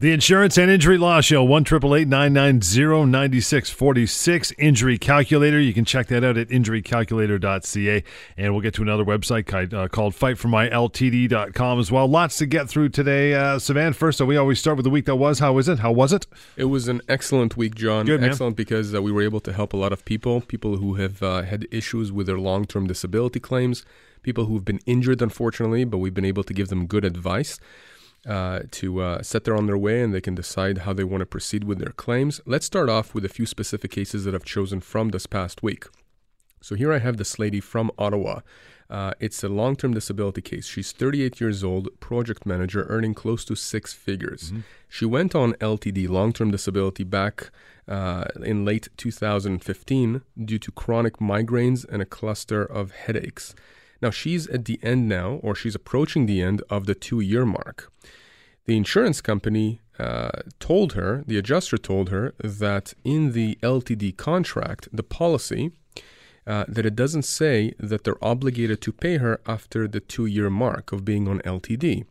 The Insurance and Injury Law Show, 1 9646 Injury Calculator. You can check that out at injurycalculator.ca. And we'll get to another website uh, called fightformyltd.com as well. Lots to get through today. Uh, Sivan, first, uh, we always start with the week that was. How was it? How was it? It was an excellent week, John. Good, excellent because uh, we were able to help a lot of people, people who have uh, had issues with their long term disability claims, people who've been injured, unfortunately, but we've been able to give them good advice uh, to uh, set their on their way and they can decide how they want to proceed with their claims. Let's start off with a few specific cases that I've chosen from this past week. So here I have this lady from Ottawa. Uh, it's a long term disability case. She's 38 years old, project manager, earning close to six figures. Mm-hmm. She went on LTD, long term disability, back uh, in late 2015 due to chronic migraines and a cluster of headaches. Now, she's at the end now, or she's approaching the end of the two year mark. The insurance company uh, told her, the adjuster told her, that in the LTD contract, the policy, uh, that it doesn't say that they're obligated to pay her after the two year mark of being on LTD.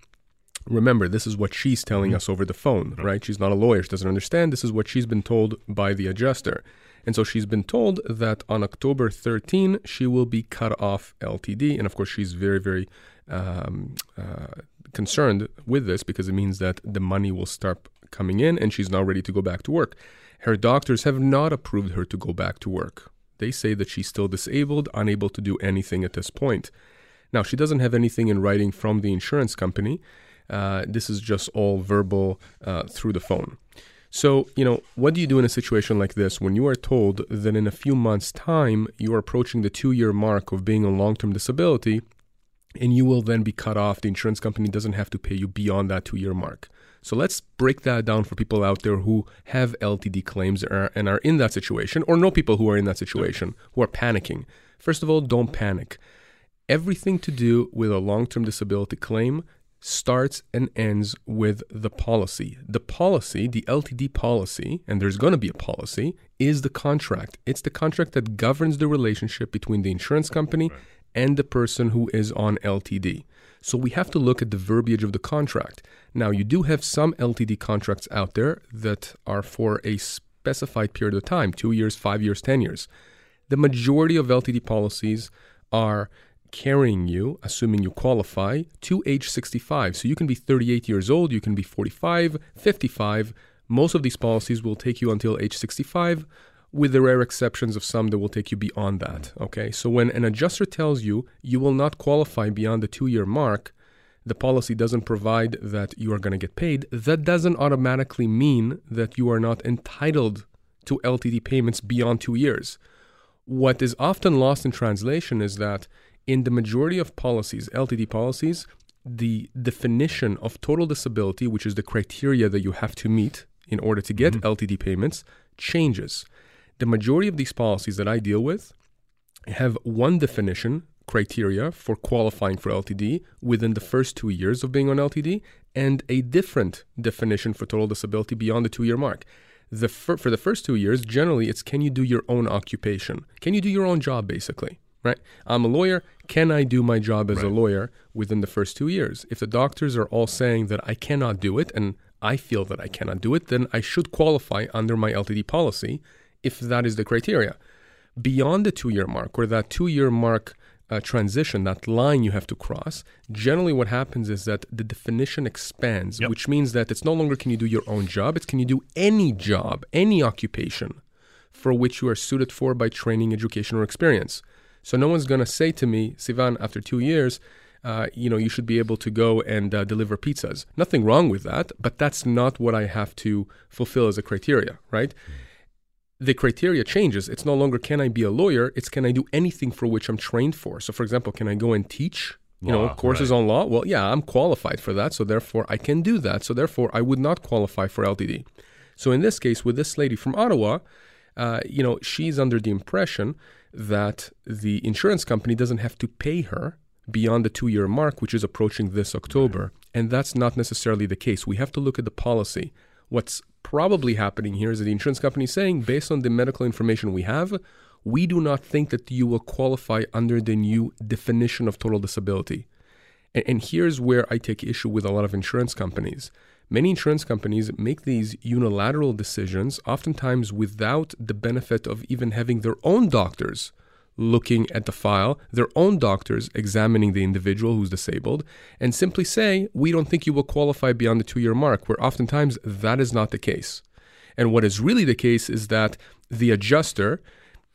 Remember, this is what she's telling mm-hmm. us over the phone, right? She's not a lawyer, she doesn't understand. This is what she's been told by the adjuster. And so she's been told that on October 13, she will be cut off LTD. And of course, she's very, very um, uh, concerned with this because it means that the money will start coming in and she's now ready to go back to work. Her doctors have not approved her to go back to work. They say that she's still disabled, unable to do anything at this point. Now, she doesn't have anything in writing from the insurance company. Uh, this is just all verbal uh, through the phone. So, you know, what do you do in a situation like this when you are told that in a few months' time you are approaching the two year mark of being on long term disability and you will then be cut off? The insurance company doesn't have to pay you beyond that two year mark. So let's break that down for people out there who have LTD claims and are in that situation, or know people who are in that situation who are panicking. First of all, don't panic. Everything to do with a long term disability claim starts and ends with the policy. The policy, the LTD policy, and there's going to be a policy, is the contract. It's the contract that governs the relationship between the insurance company right. and the person who is on LTD. So we have to look at the verbiage of the contract. Now, you do have some LTD contracts out there that are for a specified period of time two years, five years, 10 years. The majority of LTD policies are carrying you, assuming you qualify, to age 65. So you can be 38 years old, you can be 45, 55. Most of these policies will take you until age 65, with the rare exceptions of some that will take you beyond that. Okay, so when an adjuster tells you you will not qualify beyond the two year mark, the policy doesn't provide that you are going to get paid, that doesn't automatically mean that you are not entitled to LTD payments beyond two years. What is often lost in translation is that in the majority of policies, LTD policies, the definition of total disability, which is the criteria that you have to meet in order to get mm-hmm. LTD payments, changes. The majority of these policies that I deal with have one definition criteria for qualifying for LTD within the first two years of being on LTD and a different definition for total disability beyond the two year mark. The fir- for the first two years, generally, it's can you do your own occupation? Can you do your own job, basically? Right? I'm a lawyer. Can I do my job as right. a lawyer within the first two years? If the doctors are all saying that I cannot do it and I feel that I cannot do it, then I should qualify under my LTD policy if that is the criteria. Beyond the two year mark, or that two year mark uh, transition, that line you have to cross, generally what happens is that the definition expands, yep. which means that it's no longer can you do your own job, it's can you do any job, any occupation for which you are suited for by training, education, or experience. So no one's going to say to me, Sivan, after two years, uh, you know, you should be able to go and uh, deliver pizzas. Nothing wrong with that, but that's not what I have to fulfill as a criteria, right? The criteria changes. It's no longer can I be a lawyer, it's can I do anything for which I'm trained for. So, for example, can I go and teach you law, know courses right. on law well yeah i'm qualified for that so therefore i can do that so therefore i would not qualify for ltd so in this case with this lady from ottawa uh, you know she's under the impression that the insurance company doesn't have to pay her beyond the two year mark, which is approaching this October. And that's not necessarily the case. We have to look at the policy. What's probably happening here is that the insurance company is saying, based on the medical information we have, we do not think that you will qualify under the new definition of total disability. And, and here's where I take issue with a lot of insurance companies Many insurance companies make these unilateral decisions, oftentimes without the benefit of even having their own doctors looking at the file, their own doctors examining the individual who's disabled, and simply say, We don't think you will qualify beyond the two year mark, where oftentimes that is not the case. And what is really the case is that the adjuster,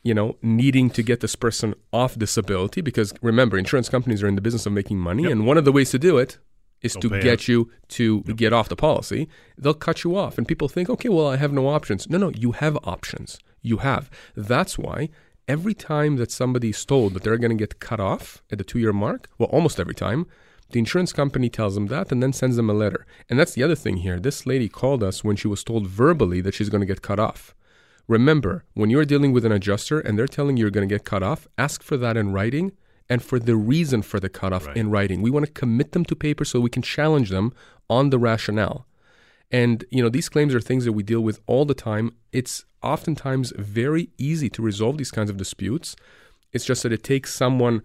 you know, needing to get this person off disability, because remember, insurance companies are in the business of making money, Yep. and one of the ways to do it is They'll to get out. you to get off the policy. They'll cut you off, and people think, okay, well, I have no options. No, no, you have options. You have. That's why every time that somebody is told that they're going to get cut off at the two year mark, well, almost every time, the insurance company tells them that and then sends them a letter. And that's the other thing here. This lady called us when she was told verbally that she's going to get cut off. Remember, when you're dealing with an adjuster and they're telling you you're going to get cut off, ask for that in writing and for the reason for the cutoff Right. in writing. We want to commit them to paper so we can challenge them on the rationale. And you know, these claims are things that we deal with all the time. It's oftentimes very easy to resolve these kinds of disputes. It's just that it takes someone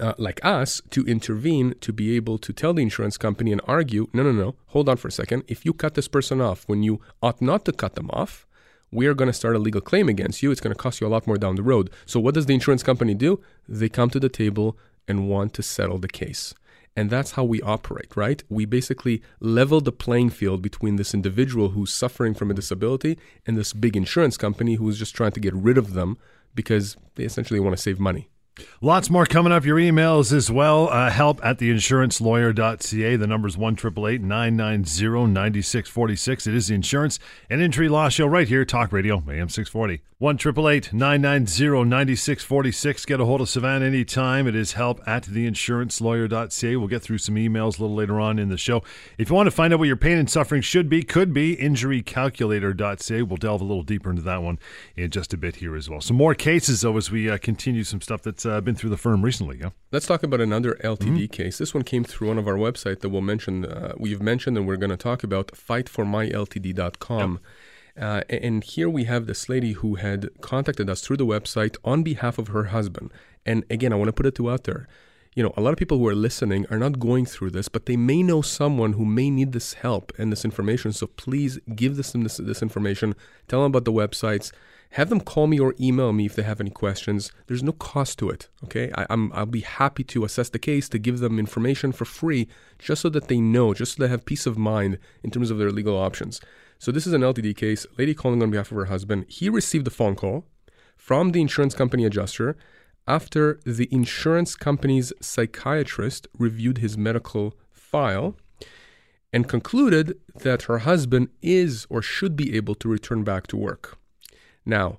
uh, like us to intervene to be able to tell the insurance company and argue, no, no, no, hold on for a second. If you cut this person off when you ought not to cut them off, we are going to start a legal claim against you. It's going to cost you a lot more down the road. So, what does the insurance company do? They come to the table and want to settle the case. And that's how we operate, right? We basically level the playing field between this individual who's suffering from a disability and this big insurance company who's just trying to get rid of them because they essentially want to save money. Lots more coming up. Your emails as well. Uh, help at theinsurancelawyer.ca. The number's 1 990 9646. It is the Insurance and Injury Law Show right here, Talk Radio, AM 640. 1 990 9646. Get a hold of Sivan anytime. It is help at theinsurancelawyer.ca. We'll get through some emails a little later on in the show. If you want to find out what your pain and suffering should be, could be, injurycalculator.ca. We'll delve a little deeper into that one in just a bit here as well. Some more cases, though, as we uh, continue some stuff that's uh, been through the firm recently. Yeah? Let's talk about another LTD Mm-hmm. case. This one came through one of our website that we'll mention. Uh, we've mentioned and we're going to talk about fightformyltd.com. Uh, and here we have this lady who had contacted us through the website on behalf of her husband. And again, I want to put it to out there. You know, a lot of people who are listening are not going through this, but they may know someone who may need this help and this information. So please give this this, this information. Tell them about the websites. Have them call me or email me if they have any questions. There's no cost to it. Okay, I, I'm I'll be happy to assess the case to give them information for free, just so that they know, just so they have peace of mind in terms of their legal options. So this is an LTD case. Lady calling on behalf of her husband. He received a phone call from the insurance company adjuster after the insurance company's psychiatrist reviewed his medical file and concluded that her husband is or should be able to return back to work. Now,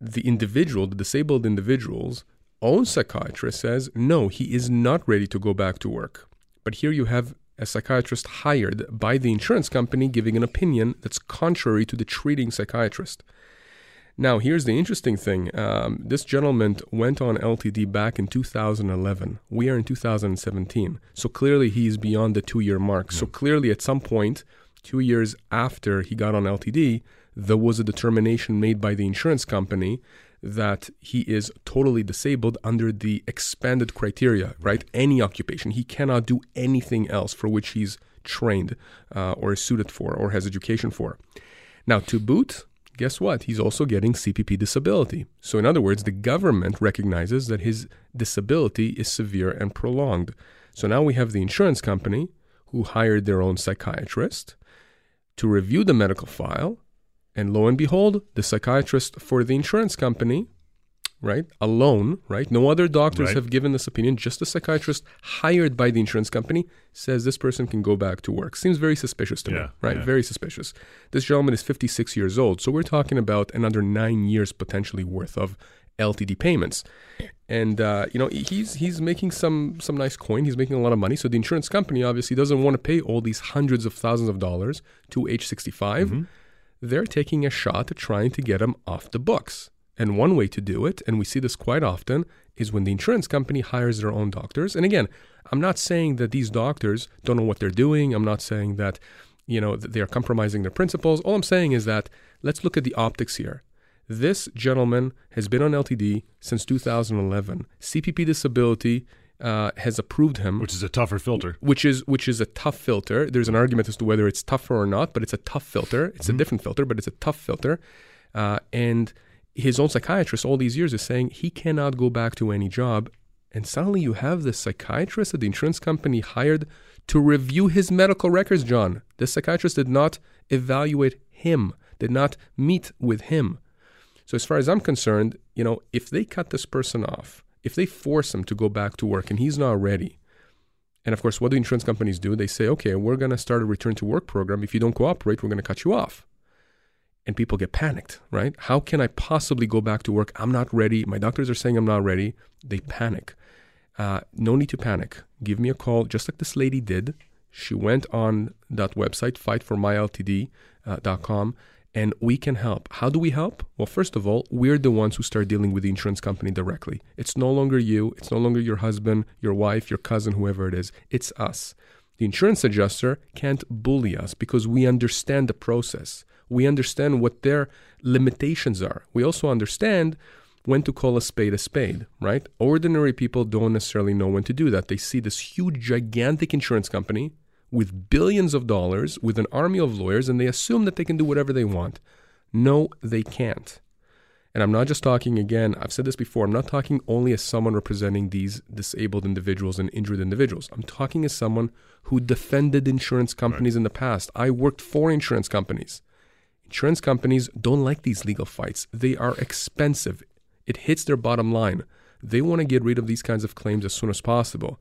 the individual, the disabled individual's own psychiatrist says, no, he is not ready to go back to work. But here you have a psychiatrist hired by the insurance company giving an opinion that's contrary to the treating psychiatrist. Now, here's the interesting thing. Um, this gentleman went on LTD back in 2011. We are in 2017. So clearly he's beyond the two year mark. So clearly, at some point, two years after he got on LTD, there was a determination made by the insurance company that he is totally disabled under the expanded criteria, right? Any occupation. He cannot do anything else for which he's trained uh, or is suited for or has education for. Now, to boot, guess what? He's also getting CPP disability. So, in other words, the government recognizes that his disability is severe and prolonged. So now we have the insurance company who hired their own psychiatrist to review the medical file. And lo and behold, the psychiatrist for the insurance company, right, alone, right, no other doctors Right. have given this opinion, just the psychiatrist hired by the insurance company says this person can go back to work. Seems very suspicious to me, right? yeah. Very suspicious. This gentleman is 56 years old, so we're talking about another nine years potentially worth of LTD payments. And uh, you know he's he's making some some nice coin. He's making a lot of money. So the insurance company obviously doesn't want to pay all these hundreds of thousands of dollars to age 65 they're taking a shot at trying to get him off the books. And one way to do it, and we see this quite often, is when the insurance company hires their own doctors. And again, I'm not saying that these doctors don't know what they're doing. I'm not saying that, you know, that they are compromising their principles. All I'm saying is that let's look at the optics here. This gentleman has been on LTD since 2011. CPP disability uh, has approved him, which is a tougher filter. Which is which is a tough filter. There's an argument as to whether it's tougher or not, but it's a tough filter. It's mm-hmm. a different filter, but it's a tough filter. Uh, and his own psychiatrist all these years is saying he cannot go back to any job. And suddenly you have this psychiatrist that the insurance company hired to review his medical records, John. the psychiatrist did not evaluate him, did not meet with him. So as far as I'm concerned, you know, if they cut this person off, if they force him to go back to work and he's not ready, and of course, what do insurance companies do? They say, okay, we're going to start a return to work program. If you don't cooperate, we're going to cut you off and people get panicked, right? How can I possibly go back to work? I'm not ready. My doctors are saying I'm not ready. They panic. Uh, no need to panic. Give me a call, just like this lady did. She went on that website, fightformyltd.com, uh, and we can help. How do we help? Well, first of all, we're the ones who start dealing with the insurance company directly. It's no longer you, it's no longer your husband, your wife, your cousin, whoever it is. It's us. The insurance adjuster can't bully us because we understand the process. We understand what their limitations are. We also understand when to call a spade a spade, right? Ordinary people don't necessarily know when to do that. They see this huge, gigantic insurance company with billions of dollars, with an army of lawyers, and they assume that they can do whatever they want. No, they can't. And I'm not just talking again, I've said this before, I'm not talking only as someone representing these disabled individuals and injured individuals. I'm talking as someone who defended insurance companies right. in the past. I worked for insurance companies. Insurance companies don't like these legal fights. They are expensive. It hits their bottom line. They want to get rid of these kinds of claims as soon as possible.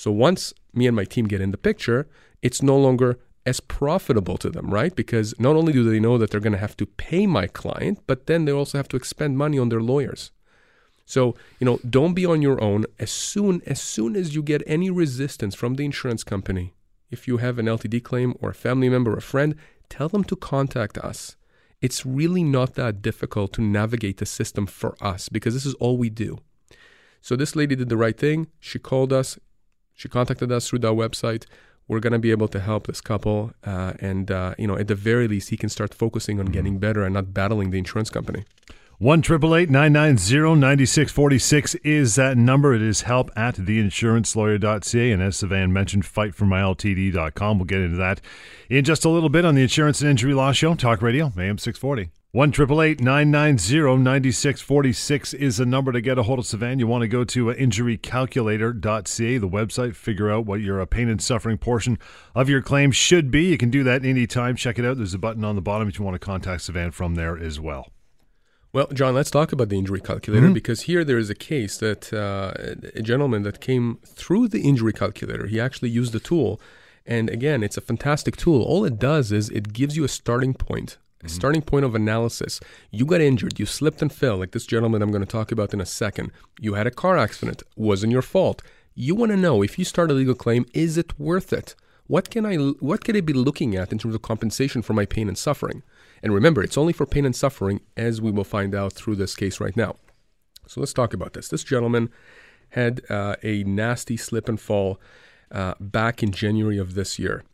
So once me and my team get in the picture, it's no longer as profitable to them, right? Because not only do they know that they're going to have to pay my client, but then they also have to expend money on their lawyers. So, you know, don't be on your own. As soon as soon as you get any resistance from the insurance company, if you have an LTD claim or a family member or a friend, tell them to contact us. It's really not that difficult to navigate the system for us because this is all we do. So this lady did the right thing. She called us, she contacted us through that website. We're going to be able to help this couple, uh, and uh, you know, at the very least, he can start focusing on getting better and not battling the insurance company. One triple eight nine nine zero ninety six forty six is that number. It is help at theinsurancelawyer.ca. And as Sivan mentioned, fightformyltd.com. We'll get into that in just a little bit on the Insurance and Injury Law Show, Talk Radio, AM 640. One triple eight nine nine zero ninety six forty six is the number to get a hold of Sivan. You want to go to injurycalculator.ca, the website, figure out what your pain and suffering portion of your claim should be. You can do that anytime. Check it out. There's a button on the bottom if you want to contact Sivan from there as well. Well, John, let's talk about the injury calculator mm-hmm. because here there is a case that uh, a gentleman that came through the injury calculator, he actually used the tool. And again, it's a fantastic tool. All it does is it gives you a starting point, mm-hmm. starting point of analysis. You got injured, you slipped and fell, like this gentleman I'm going to talk about in a second. You had a car accident, wasn't your fault. You want to know if you start a legal claim, is it worth it? What can I what can I be looking at in terms of compensation for my pain and suffering? And remember, it's only for pain and suffering, as we will find out through this case right now. So let's talk about this. This gentleman had uh, a nasty slip and fall uh, back in January of this year.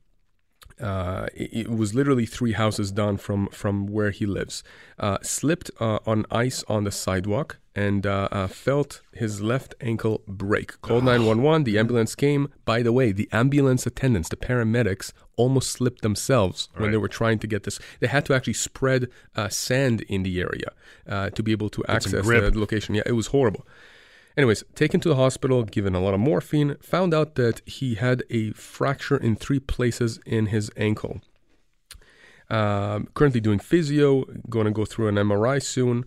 Uh, it, it, was literally three houses down from from where he lives. Uh, slipped uh, on ice on the sidewalk and uh, uh, felt his left ankle break. Called 911. The ambulance came. By the way, the ambulance attendants, the paramedics, almost slipped themselves right. when they were trying to get this. They had to actually spread uh, sand in the area to be able to access the location. Yeah, it was horrible. Anyways, taken to the hospital, given a lot of morphine, found out that he had a fracture in three places in his ankle. Um, currently doing physio, going to go through an MRI soon,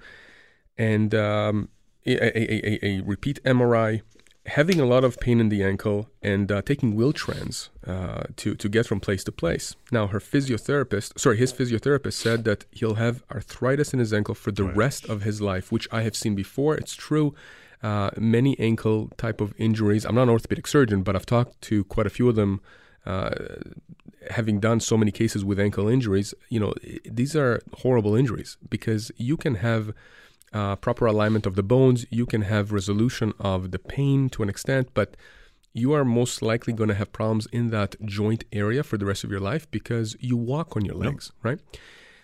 and um, a, a, a, a, repeat MRI. Having a lot of pain in the ankle and uh, taking Wheel-Trans uh, to to get from place to place. Now, her physiotherapist, sorry, his physiotherapist said that he'll have arthritis in his ankle for the rest of his life, which I have seen before. It's true uh, many ankle type of injuries. I'm not an orthopedic surgeon, but I've talked to quite a few of them. Uh, having done so many cases with ankle injuries, you know, these are horrible injuries because you can have uh, proper alignment of the bones, you can have resolution of the pain to an extent, but you are most likely going to have problems in that joint area for the rest of your life because you walk on your legs, right?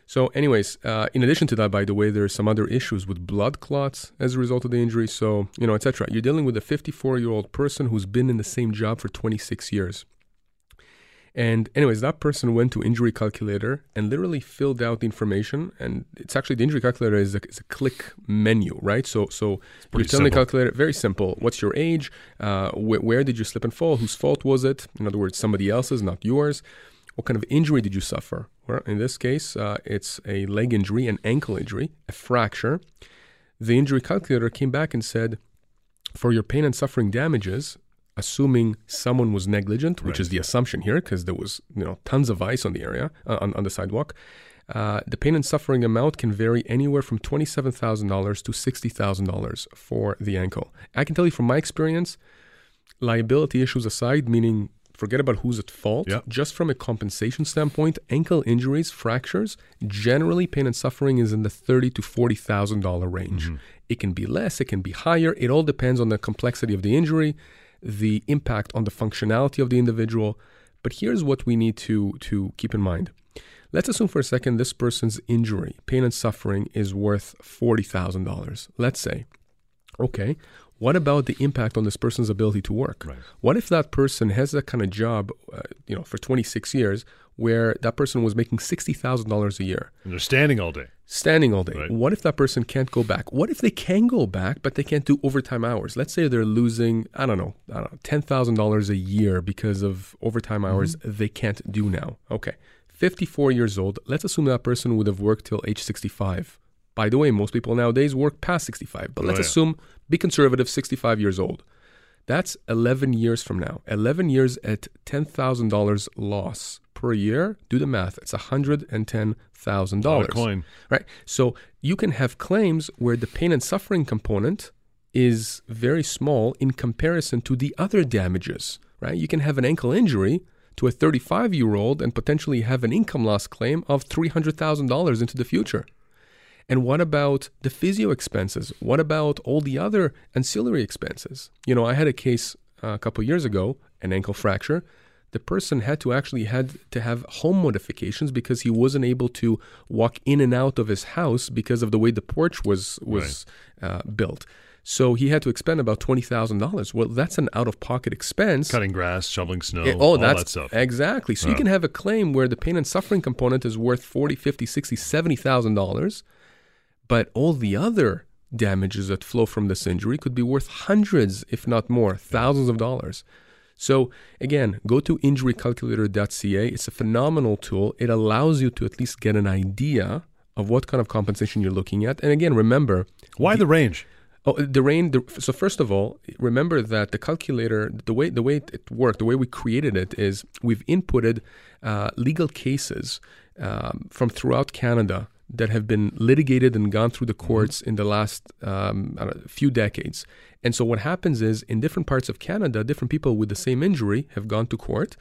So, anyways, uh, in addition to that, by the way, there are some other issues with blood clots as a result of the injury. So, you know, etc. You're dealing with a 54 year old person who's been in the same job for 26 years. And anyways, that person went to injury calculator and literally filled out the information. And it's actually the injury calculator is a, is a click menu, right? So so you're telling the calculator very simple. What's your age? Uh, wh- where did you slip and fall? Whose fault was it? In other words, somebody else's, not yours. What kind of injury did you suffer? Well, in this case, uh, it's a leg injury, an ankle injury, a fracture. The injury calculator came back and said, for your pain and suffering damages, assuming someone was negligent, which Right. is the assumption here, because there was you know tons of ice on the area uh, on, on the sidewalk. Uh, the pain and suffering amount can vary anywhere from twenty-seven thousand dollars to sixty thousand dollars for the ankle. I can tell you from my experience, liability issues aside, meaning forget about who's at fault. Yeah. Just from a compensation standpoint, ankle injuries, fractures, generally pain and suffering is in the thirty to forty thousand dollar range. Mm-hmm. It can be less, it can be higher. It all depends on the complexity of the injury, the impact on the functionality of the individual. But here's what we need to to keep in mind. Let's assume for a second this person's injury, pain and suffering, is worth forty thousand dollars. Let's say. Okay, what about the impact on this person's ability to work? Right. What if that person has that kind of job, uh, you know, for 26 years, where that person was making $60,000 a year, And they're standing all day. standing all day? Right. What if that person can't go back? What if they can go back, but they can't do overtime hours? Let's say they're losing, I don't know, I don't know, $10,000 a year because of overtime hours they can't do now. Okay, 54 years old. Let's assume that person would have worked till age 65. By the way, most people nowadays work past 65, but Oh, let's yeah. assume, be conservative, 65 years old. That's 11 years from now. 11 years at $10,000 loss per year. Do the math. It's $110,000. Dollar coin. Right. So you can have claims where the pain and suffering component is very small in comparison to the other damages, right? You can have an ankle injury to a 35 year old and potentially have an income loss claim of $300,000 into the future. And what about the physio expenses? What about all the other ancillary expenses? You know, I had a case uh, a couple years ago, an ankle fracture. The person had to actually had to have home modifications because he wasn't able to walk in and out of his house because of the way the porch was was uh, built. So he had to expend about twenty thousand dollars. Well, that's an out of pocket expense. Cutting grass, shoveling snow, Yeah, oh, all that stuff. exactly. So Yeah. you can have a claim where the pain and suffering component is worth 40, 50, 60, 70,000 dollars, but all the other damages that flow from this injury could be worth hundreds, if not more, thousands of dollars. So again, go to injurycalculator.ca. It's a phenomenal tool. It allows you to at least get an idea of what kind of compensation you're looking at. And again, remember, Why the range? Oh, the rain. The, so first of all, remember that the calculator, the way the way it worked, the way we created it is we've inputted uh, legal cases um, from throughout Canada that have been litigated and gone through the courts in the last um, know, few decades. And so what happens is in different parts of Canada, different people with the same injury have gone to court.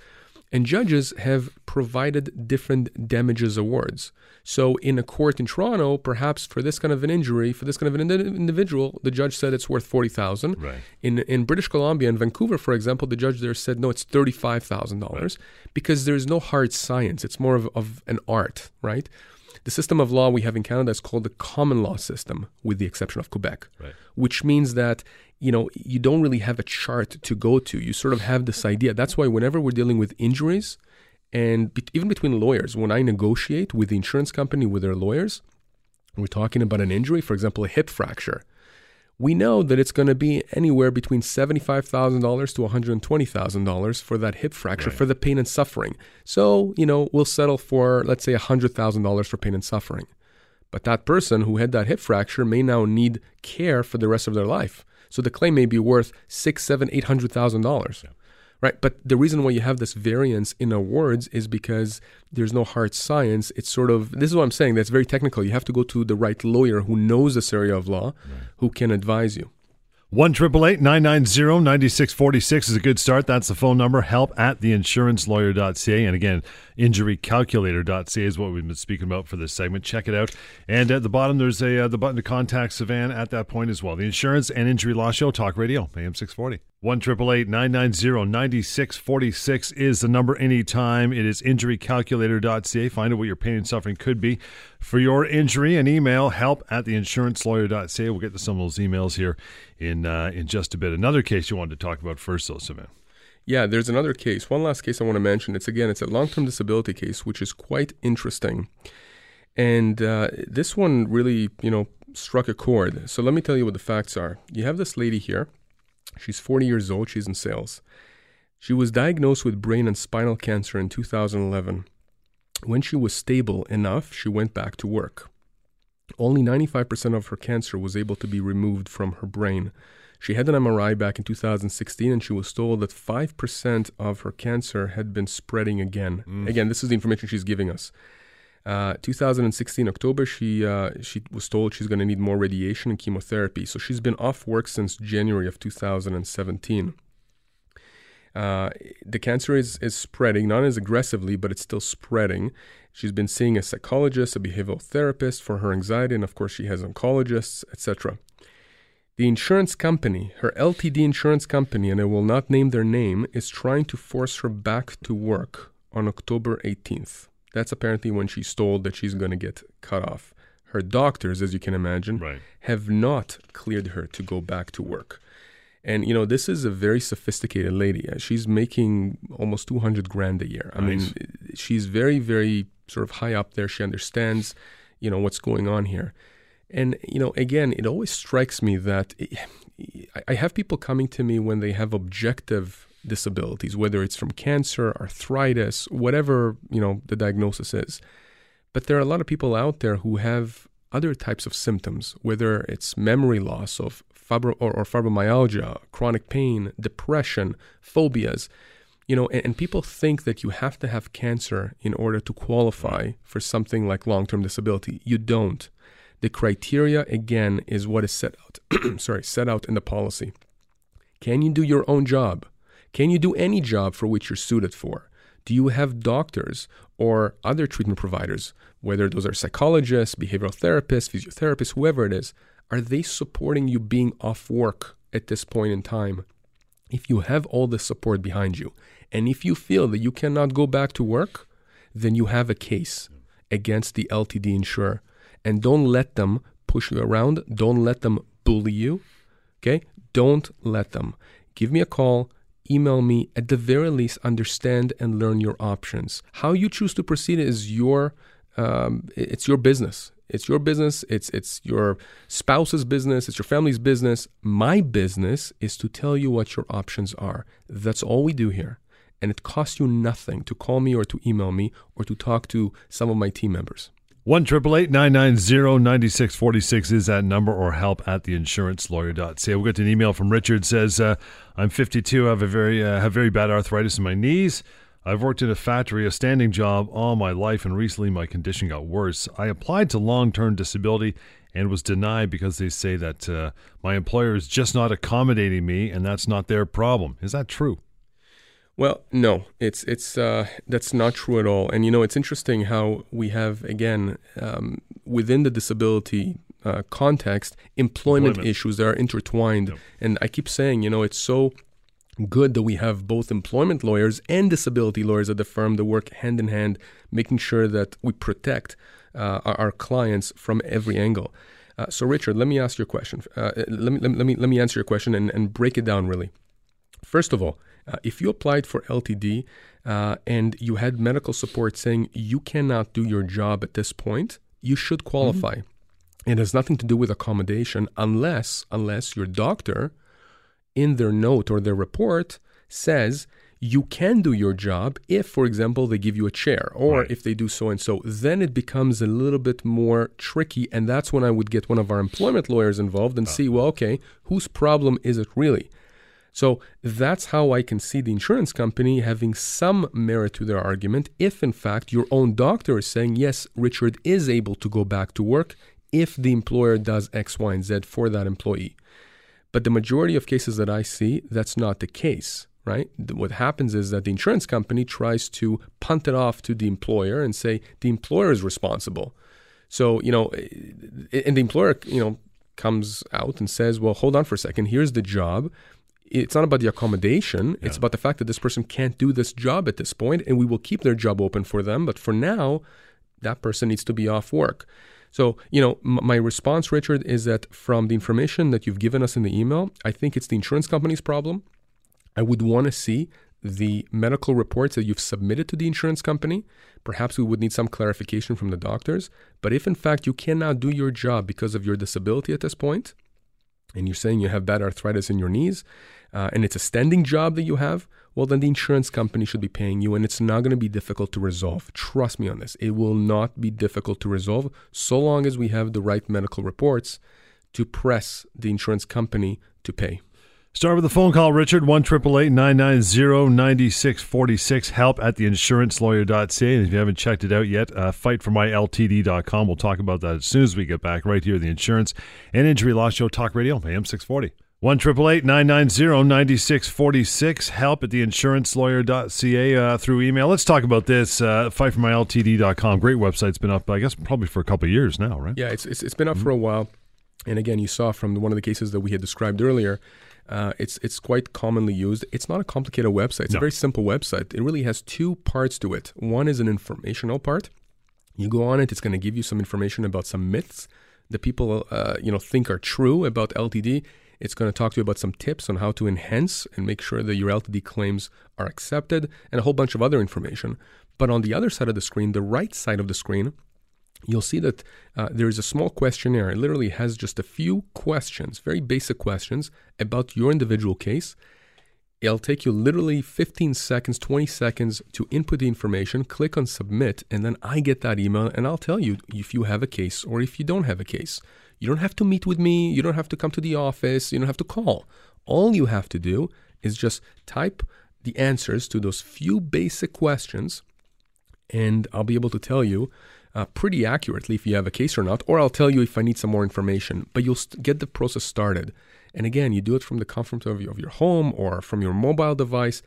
And judges have provided different damages awards. So, in a court in Toronto, perhaps for this kind of an injury, for this kind of an indi- individual, the judge said it's worth forty thousand. Right. In in British Columbia, in Vancouver, for example, the judge there said no, it's thirty five thousand dollars because there's no hard science. It's more of, of an art, right? The system of law we have in Canada is called the common law system, with the exception of Quebec. Right. which means that you know you don't really have a chart to go to. You sort of have this idea. That's why whenever we're dealing with injuries and be- even between lawyers when i negotiate with the insurance company with their lawyers we're talking about an injury for example a hip fracture we know that it's going to be anywhere between $75,000 to $120,000 for that hip fracture Right. for the pain and suffering. So, you know, we'll settle for, let's say, $100,000 for pain and suffering. But that person who had that hip fracture may now need care for the rest of their life. So the claim may be worth six, seven, eight hundred thousand dollars. Right. But the reason why you have this variance in awards is because there's no hard science. It's sort of this is what I'm saying. That's very technical. You have to go to the right lawyer who knows this area of law, who can advise you. One triple eight nine nine zero ninety six forty six is a good start. That's the phone number. Help at theinsurancelawyer.ca. And again, injurycalculator.ca is what we've been speaking about for this segment. Check it out. And at the bottom, there's a uh, the button to contact Sivan at that point as well. The Insurance and Injury Law Show, Talk Radio, AM 640. 1 990 9646 is the number anytime. It is injurycalculator.ca. Find out what your pain and suffering could be for your injury and email help at theinsurancelawyer.ca. We'll get to some of those emails here in uh, in just a bit. Another case you wanted to talk about first, though, Sivan. Yeah, there's another case. One last case I want to mention. It's again, it's a long-term disability case, which is quite interesting. And uh, this one really, you know, struck a chord. So let me tell you what the facts are. You have this lady here She's 40 years old, she's in sales. She was diagnosed with brain and spinal cancer in 2011. When she was stable enough, she went back to work. Only 95% of her cancer was able to be removed from her brain. She had an MRI back in 2016 and she was told that 5% of her cancer had been spreading again. Mm. Again, this is the information she's giving us. Uh, 2016 October, she uh, she was told she's going to need more radiation and chemotherapy. So she's been off work since January of 2017. Uh, the cancer is, is spreading, not as aggressively, but it's still spreading. She's been seeing a psychologist, a behavioral therapist for her anxiety, and of course, she has oncologists, etc. The insurance company, her LTD insurance company, and I will not name their name, is trying to force her back to work on October 18th. That's apparently when she's told that she's going to get cut off. Her doctors, as you can imagine, right. have not cleared her to go back to work. And you know, this is a very sophisticated lady. Uh, she's making almost 200 grand a year. I nice. mean, she's very, very sort of high up there. She understands, you know, what's going on here. And you know, again, it always strikes me that I have people coming to me when they have objective disabilities, whether it's from cancer, arthritis, whatever, you know, the diagnosis is. But there are a lot of people out there who have other types of symptoms, whether it's memory loss of fibro or, or fibromyalgia, chronic pain, depression, phobias, you know, and, and, people think that you have to have cancer in order to qualify for something like long-term disability. You don't. The criteria again is what is set out sorry, set out in the policy. Can you do your own job? Can you do any job for which you're suited for? Do you have doctors or other treatment providers, whether those are psychologists, behavioral therapists, physiotherapists, whoever it is, are they supporting you being off work at this point in time? If you have all the support behind you, and if you feel that you cannot go back to work, then you have a case against the LTD insurer. And don't let them push you around. Don't let them bully you. Okay? Don't let them. Give me a call email me, at the very least, understand and learn your options. How you choose to proceed is your um, it's your business. It's your business. It's it's your spouse's business. It's your family's business. My business is to tell you what your options are. That's all we do here, and it costs you nothing to call me or to email me or to talk to some of my team members. One triple eight nine nine zero ninety six forty six is that number, or help at the insurance lawyer.ca. We'll get an email from Richard. Says, uh, "I'm 52. I have a very uh, have very bad arthritis in my knees. I've worked in a factory, a standing job, all my life, and recently my condition got worse. I applied to long term disability and was denied because they say that uh, my employer is just not accommodating me, and that's not their problem. Is that true?" Well, no, it's it's uh, that's not true at all. And you know, it's interesting how we have again um, within the disability uh, context employment, employment, issues that are intertwined. Yep. And I keep saying, you know, it's so good that we have both employment lawyers and disability lawyers at the firm that work hand in hand, making sure that we protect uh, our, our, clients from every angle. Uh, so, Richard, let me ask your question. Uh, let me let me let me answer your question and, and break it down really. First of all uh, if you applied for LTD uh, and you had medical support saying you cannot do your job at this point, you should qualify. Mm-hmm. It has nothing to do with accommodation unless unless your doctor in their note or their report says you can do your job if, for example, they give you a chair or right. if they do so and so. Then it becomes a little bit more tricky. And that's when I would get one of our employment lawyers involved and oh. see, well, okay, whose problem is it really? So that's how I can see the insurance company having some merit to their argument if, in fact, your own doctor is saying, yes, Richard is able to go back to work if the employer does X, Y, and Z for that employee. But the majority of cases that I see, that's not the case, right? What happens is that the insurance company tries to punt it off to the employer and say the employer is responsible. So, you know, eh, and the employer, you know, comes out and says, well, hold on for a second. Here's the job. It's not about the accommodation. Yeah. It's about the fact that this person can't do this job at this point, and we will keep their job open for them. But for now, that person needs to be off work. So, you know, m- my response, Richard, is that from the information that you've given us in the email, I think it's the insurance company's problem. I would want to see the medical reports that you've submitted to the insurance company. Perhaps we would need some clarification from the doctors. But if in fact you cannot do your job because of your disability at this point, and you're saying you have bad arthritis in your knees, uh, and it's a standing job that you have, well, then the insurance company should be paying you, and it's not going to be difficult to resolve. Trust me on this. It will not be difficult to resolve so long as we have the right medical reports to press the insurance company to pay. Start with a phone call, Richard, 1 990 9646. help at theinsurancelawyer.ca. And if you haven't checked it out yet, uh, fightformyltd.com. We'll talk about that as soon as we get back right here, the Insurance and Injury Law Show Talk Radio, AM 640. 1 990 9646. help at theinsurancelawyer.ca uh, through email. Let's talk about this. Uh, fightformyltd.com. Great website. It's been up, I guess, probably for a couple years now, right? Yeah, it's, it's, it's been up mm-hmm. for a while. And again, you saw from one of the cases that we had described earlier uh, it's it's quite commonly used. It's not a complicated website. It's no. a very simple website. It really has two parts to it. One is an informational part. You go on it. It's going to give you some information about some myths that people uh, you know think are true about LTD. It's going to talk to you about some tips on how to enhance and make sure that your LTD claims are accepted, and a whole bunch of other information. But on the other side of the screen, the right side of the screen, you'll see that uh, there is a small questionnaire. It literally has just a few questions, very basic questions about your individual case. It'll take you literally 15 seconds, 20 seconds to input the information, click on submit, and then I get that email and I'll tell you if you have a case or if you don't have a case. You don't have to meet with me, you don't have to come to the office, you don't have to call. All you have to do is just type the answers to those few basic questions, and I'll be able to tell you uh, pretty accurately if you have a case or not, or I'll tell you if I need some more information. But you'll st- get the process started. And again, you do it from the comfort of your, of your home or from your mobile device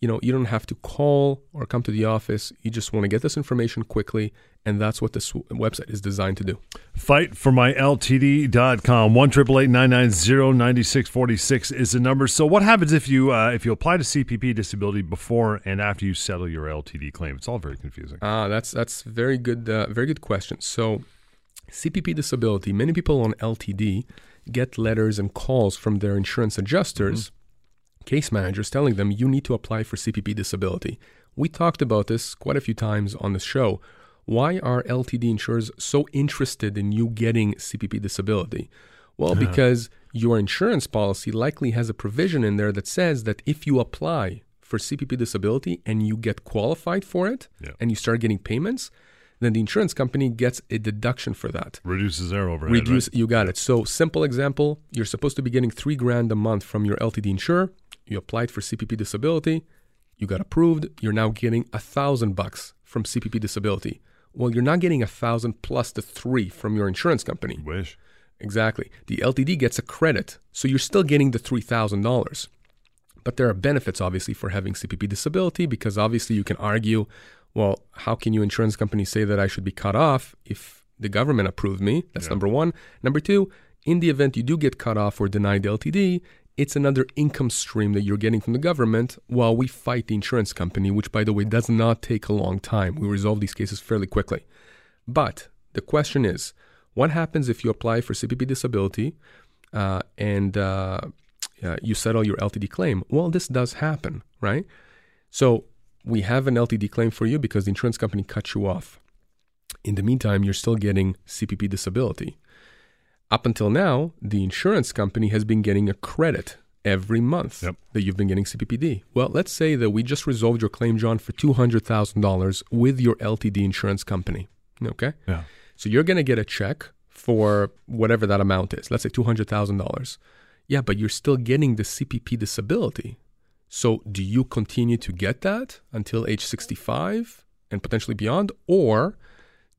you know, you don't have to call or come to the office. You just want to get this information quickly, and that's what this website is designed to do. Fight for my LTD.com. Fightformyltd.com. One triple eight nine nine zero ninety six forty six is the number. So, what happens if you uh, if you apply to CPP disability before and after you settle your LTD claim? It's all very confusing. Ah, that's that's very good. Uh, very good question. So, CPP disability. Many people on LTD get letters and calls from their insurance adjusters. Mm-hmm case managers telling them you need to apply for CPP disability. We talked about this quite a few times on the show. Why are LTD insurers so interested in you getting CPP disability? Well, uh-huh. because your insurance policy likely has a provision in there that says that if you apply for CPP disability and you get qualified for it yeah. and you start getting payments, then the insurance company gets a deduction for that. Reduces their overhead. Reduce, right? you got it. So, simple example: you're supposed to be getting three grand a month from your LTD insurer you applied for CPP disability, you got approved, you're now getting a thousand bucks from CPP disability. Well, you're not getting a thousand plus the three from your insurance company. Wish. Exactly. The LTD gets a credit, so you're still getting the three thousand dollars. But there are benefits, obviously, for having CPP disability because obviously you can argue, well, how can you insurance company say that I should be cut off if the government approved me? That's yeah. number one. Number two, in the event you do get cut off or denied the LTD, it's another income stream that you're getting from the government while we fight the insurance company, which, by the way, does not take a long time. We resolve these cases fairly quickly. But the question is what happens if you apply for CPP disability uh, and uh, uh, you settle your LTD claim? Well, this does happen, right? So we have an LTD claim for you because the insurance company cut you off. In the meantime, you're still getting CPP disability. Up until now, the insurance company has been getting a credit every month yep. that you've been getting CPPD. Well, let's say that we just resolved your claim, John, for $200,000 with your LTD insurance company. Okay? Yeah. So you're going to get a check for whatever that amount is. Let's say $200,000. Yeah, but you're still getting the CPP disability. So do you continue to get that until age 65 and potentially beyond? Or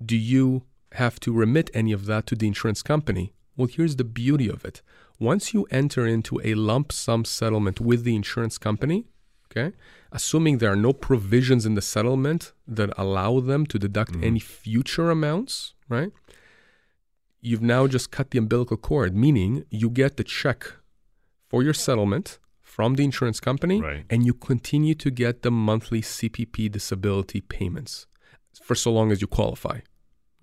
do you have to remit any of that to the insurance company well, here's the beauty of it. Once you enter into a lump sum settlement with the insurance company, Okay, assuming there are no provisions in the settlement that allow them to deduct Mhm. any future amounts, right? You've now just cut the umbilical cord, meaning you get the check for your settlement from the insurance company Right. and you continue to get the monthly CPP disability payments for so long as you qualify.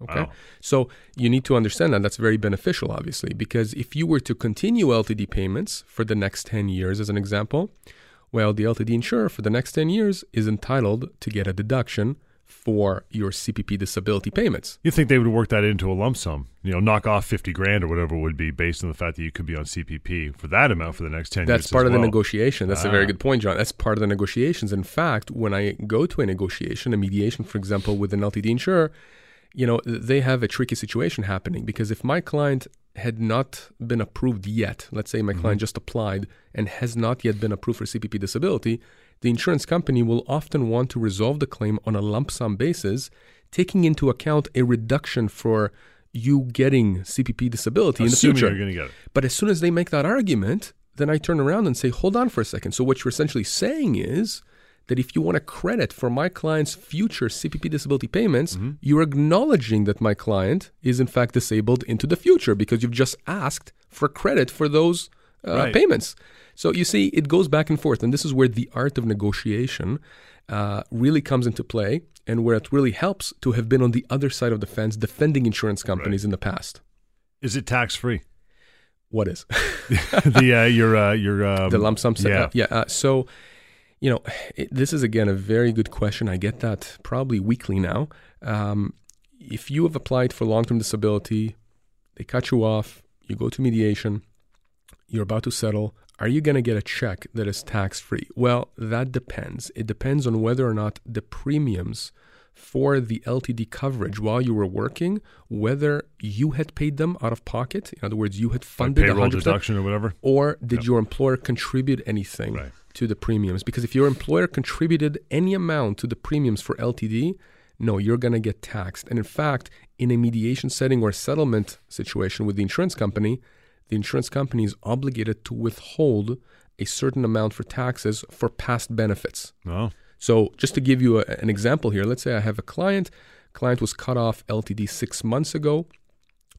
Okay. Wow. So you need to understand that that's very beneficial, obviously, because if you were to continue LTD payments for the next 10 years, as an example, well, the LTD insurer for the next 10 years is entitled to get a deduction for your CPP disability payments. You think they would work that into a lump sum? You know, knock off fifty grand or whatever it would be based on the fact that you could be on CPP for that amount for the next ten years. That's part of the negotiation. That's a very Ah. good point, John. That's part of the negotiations. In fact, when I go to a negotiation, a mediation, for example, with an LTD insurer, you know, they have a tricky situation happening because if my client had not been approved yet, let's say my mm-hmm. client just applied and has not yet been approved for CPP disability, the insurance company will often want to resolve the claim on a lump sum basis, taking into account a reduction for you getting CPP disability in the future. you're get it. But as soon as they make that argument, then I turn around and say, hold on for a second. So, what you're essentially saying is that if you want a credit for my client's future CPP disability payments, Mm-hmm. you're acknowledging that my client is in fact disabled into the future because you've just asked for credit for those uh, Right. payments. So, you see, it goes back and forth. And this is where the art of negotiation uh, really comes into play and where it really helps to have been on the other side of the fence defending insurance companies in the past. Is it tax free? What is? the uh, your uh, your um, the lump sum set yeah. up. Yeah. Uh, so, you know, it, this is again a very good question. I get that probably weekly now. Um, if you have applied for long term disability, they cut you off, you go to mediation, you're about to settle. Are you going to get a check that is tax free? Well, that depends. It depends on whether or not the premiums for the LTD coverage while you were working, whether you had paid them out of pocket. In other words, you had like funded payroll 100%, deduction or whatever. or did your employer contribute anything Right. To the premiums? Because if your employer contributed any amount to the premiums for LTD, no, you're going to get taxed. And in fact, in a mediation setting or settlement situation with the insurance company, the insurance company is obligated to withhold a certain amount for taxes for past benefits. No. So, just to give you a, an example here, let's say I have a client. Client was cut off LTD six months ago.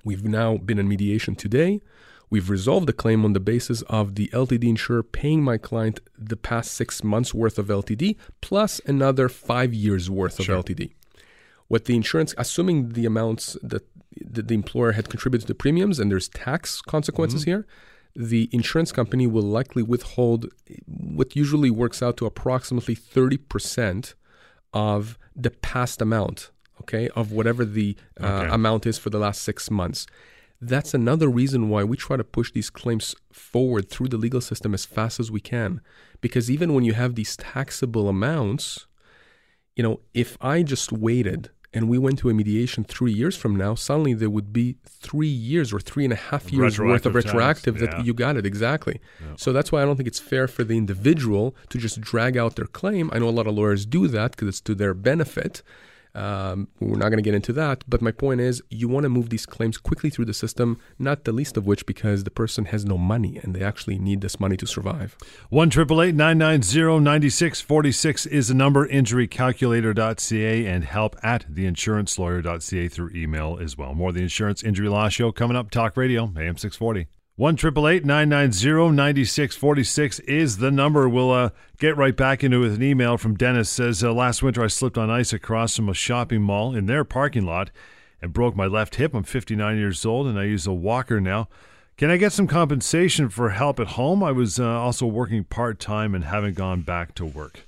We've now been in mediation today. We've resolved the claim on the basis of the LTD insurer paying my client the past six months worth of LTD plus another five years worth of LTD. What the insurance, assuming the amounts that the, employer had contributed to the premiums and there's tax consequences here, the insurance company will likely withhold what usually works out to approximately 30% of the past amount, okay, of whatever the uh, Okay. amount is for the last six months. That's another reason why we try to push these claims forward through the legal system as fast as we can. Because even when you have these taxable amounts, you know, if I just waited and we went to a mediation three years from now, suddenly there would be three years or three and a half years worth of Retroactive tax, retroactive yeah. that you got it exactly. Yeah. So that's why I don't think it's fair for the individual to just drag out their claim. I know a lot of lawyers do that because it's to their benefit. Um, we're not going to get into that, but my point is, you want to move these claims quickly through the system. Not the least of which because the person has no money and they actually need this money to survive. One triple eight nine nine zero ninety six forty six is the number. Injurycalculator.ca and help at theinsurancelawyer.ca through email as well. More of the Insurance Injury Law Show coming up. Talk Radio AM six forty. One triple eight nine nine zero ninety six forty six is the number. We'll uh, get right back into it with an email from Dennis. Says uh, last winter I slipped on ice across from a shopping mall in their parking lot and broke my left hip. I'm 59 years old and I use a walker now. Can I get some compensation for help at home? I was uh, also working part time and haven't gone back to work.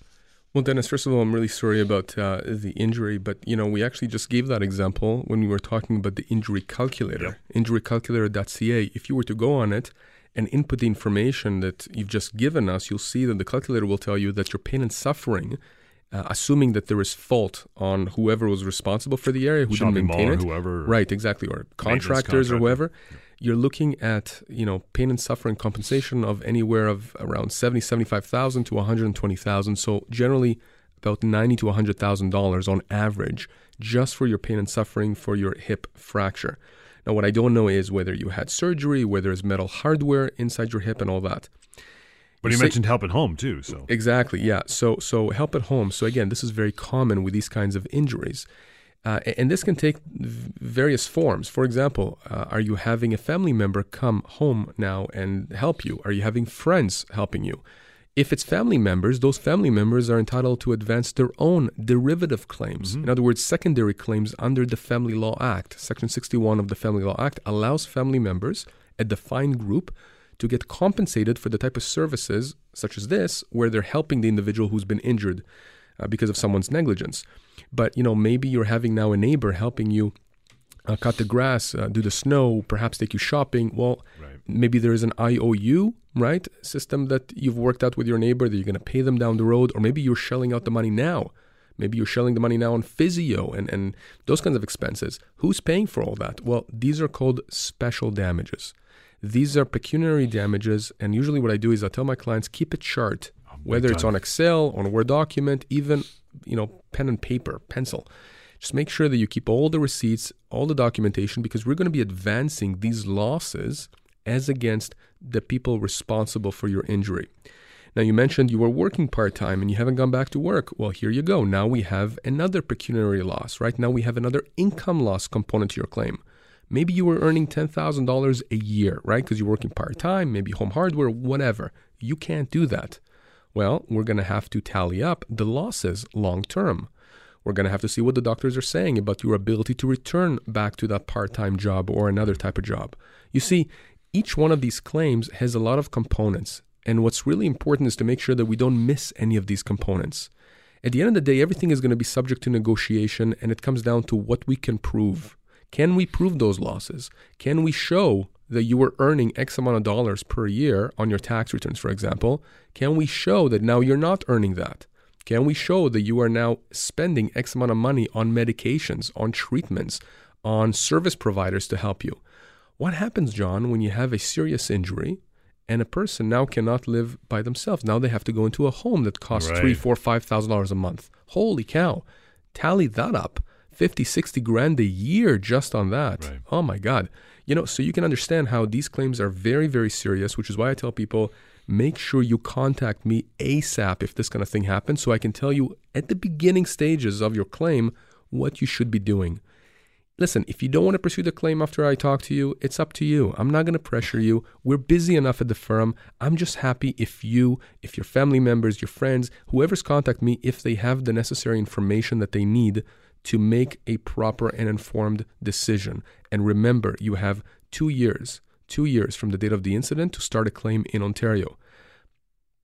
Well, Dennis, first of all, I'm really sorry about uh, the injury, but you know we actually just gave that example when we were talking about the injury calculator, injurycalculator.ca. If you were to go on it and input the information that you've just given us, you'll see that the calculator will tell you that your pain and suffering, uh, assuming that there is fault on whoever was responsible for the area who Shopping didn't maintain or it, whoever. right? Exactly, or contractors or contractor. whoever. You're looking at you know pain and suffering compensation of anywhere of around 70, 75,000 to 120,000. So generally about 90 to 100,000 dollars on average just for your pain and suffering for your hip fracture. Now what I don't know is whether you had surgery, whether there's metal hardware inside your hip and all that. But you mentioned help at home too, so Exactly. Yeah. So so help at home. So again, this is very common with these kinds of injuries, uh, and this can take various forms. For example, uh, are you having a family member come home now and help you? Are you having friends helping you? If it's family members, those family members are entitled to advance their own derivative claims. In other words, secondary claims under the Family Law Act. Section 61 of the Family Law Act allows family members, a defined group, to get compensated for the type of services, such as this, where they're helping the individual who's been injured uh, because of someone's negligence. But you know, maybe you're having now a neighbor helping you uh, cut the grass, uh, do the snow, perhaps take you shopping. Well, Right. maybe there is an IOU, right, system that you've worked out with your neighbor that you're going to pay them down the road, or maybe you're shelling out the money now. Maybe you're shelling the money now on physio and, and those kinds of expenses. Who's paying for all that? Well, these are called special damages. These are pecuniary damages, and usually what I do is I tell my clients keep a chart, whether it's on Excel, on a Word document, even you know pen and paper, pencil. Just make sure that you keep all the receipts, all the documentation, because we're going to be advancing these losses as against the people responsible for your injury. Now, you mentioned you were working part time and you haven't gone back to work. Well, here you go. Now we have another pecuniary loss, right? Now we have another income loss component to your claim. Maybe you were earning $10,000 a year, right? Because you're working part time, maybe home hardware, whatever. You can't do that. Well, we're going to have to tally up the losses long term. We're going to have to see what the doctors are saying about your ability to return back to that part time job or another type of job. You see, each one of these claims has a lot of components. And what's really important is to make sure that we don't miss any of these components. At the end of the day, everything is going to be subject to negotiation, and it comes down to what we can prove. Can we prove those losses? Can we show that you were earning X amount of dollars per year on your tax returns, for example? Can we show that now you're not earning that? Can we show that you are now spending X amount of money on medications, on treatments, on service providers to help you? What happens, John, when you have a serious injury and a person now cannot live by themselves? Now they have to go into a home that costs Right. three, four, five thousand dollars a month. Holy cow. Tally that up. 50, 60 grand a year just on that. Right. Oh my God. You know, so you can understand how these claims are very, very serious, which is why I tell people make sure you contact me ASAP if this kind of thing happens so I can tell you at the beginning stages of your claim what you should be doing. Listen, if you don't want to pursue the claim after I talk to you, it's up to you. I'm not going to pressure you. We're busy enough at the firm. I'm just happy if you, if your family members, your friends, whoever's contact me, if they have the necessary information that they need to make a proper and informed decision. And remember, you have two years, two years from the date of the incident to start a claim in Ontario.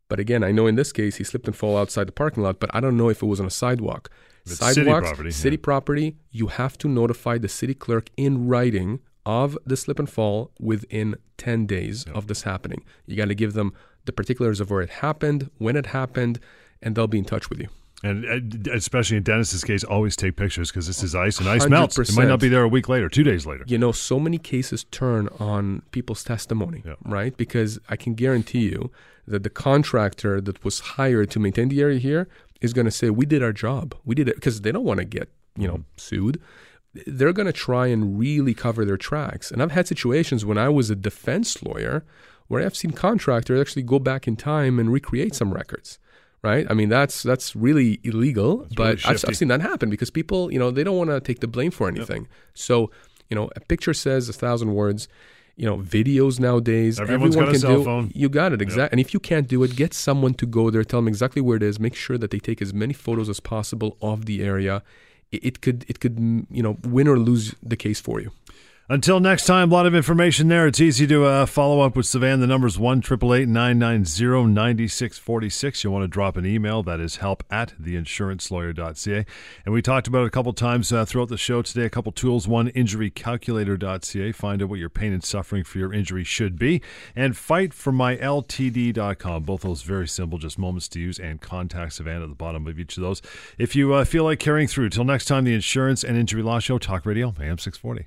But again, I know in this case he slipped and fell outside the parking lot, but I don't know if it was on a sidewalk. It's city property, city yeah. property, you have to notify the city clerk in writing of the slip and fall within 10 days of this happening. You got to give them the particulars of where it happened, when it happened, and they'll be in touch with you. And uh, especially in Dennis's case, always take pictures because this is ice and ice melts. It might not be there a week later, two days later. You know, so many cases turn on people's testimony, Yeah. right? Because I can guarantee you that the contractor that was hired to maintain the area here is going to say, "We did our job. We did it," because they don't want to get you know sued. They're going to try and really cover their tracks. And I've had situations when I was a defense lawyer where I've seen contractors actually go back in time and recreate some records. Right? I mean, that's that's really illegal, but really I've. I've seen that happen because people, you know, they don't want to take the blame for anything. So, you know, a picture says a thousand words. You know, videos nowadays, Everyone's everyone got a can cell do. phone. You got it exactly. And if you can't do it, get someone to go there, tell them exactly where it is. Make sure that they take as many photos as possible of the area. It, it could, it could, you know, win or lose the case for you. Until next time, a lot of information there. It's easy to uh, follow up with Sivan. The number's 1 990 9646. You'll want to drop an email. That is help at theinsurancelawyer.ca. And we talked about it a couple times uh, throughout the show today. A couple tools. One, injurycalculator.ca. Find out what your pain and suffering for your injury should be. And fightformyltd.com. Both those very simple, just moments to use. And contact Sivan at the bottom of each of those. If you uh, feel like carrying through, till next time, the Insurance and Injury Law Show, Talk Radio, AM 640.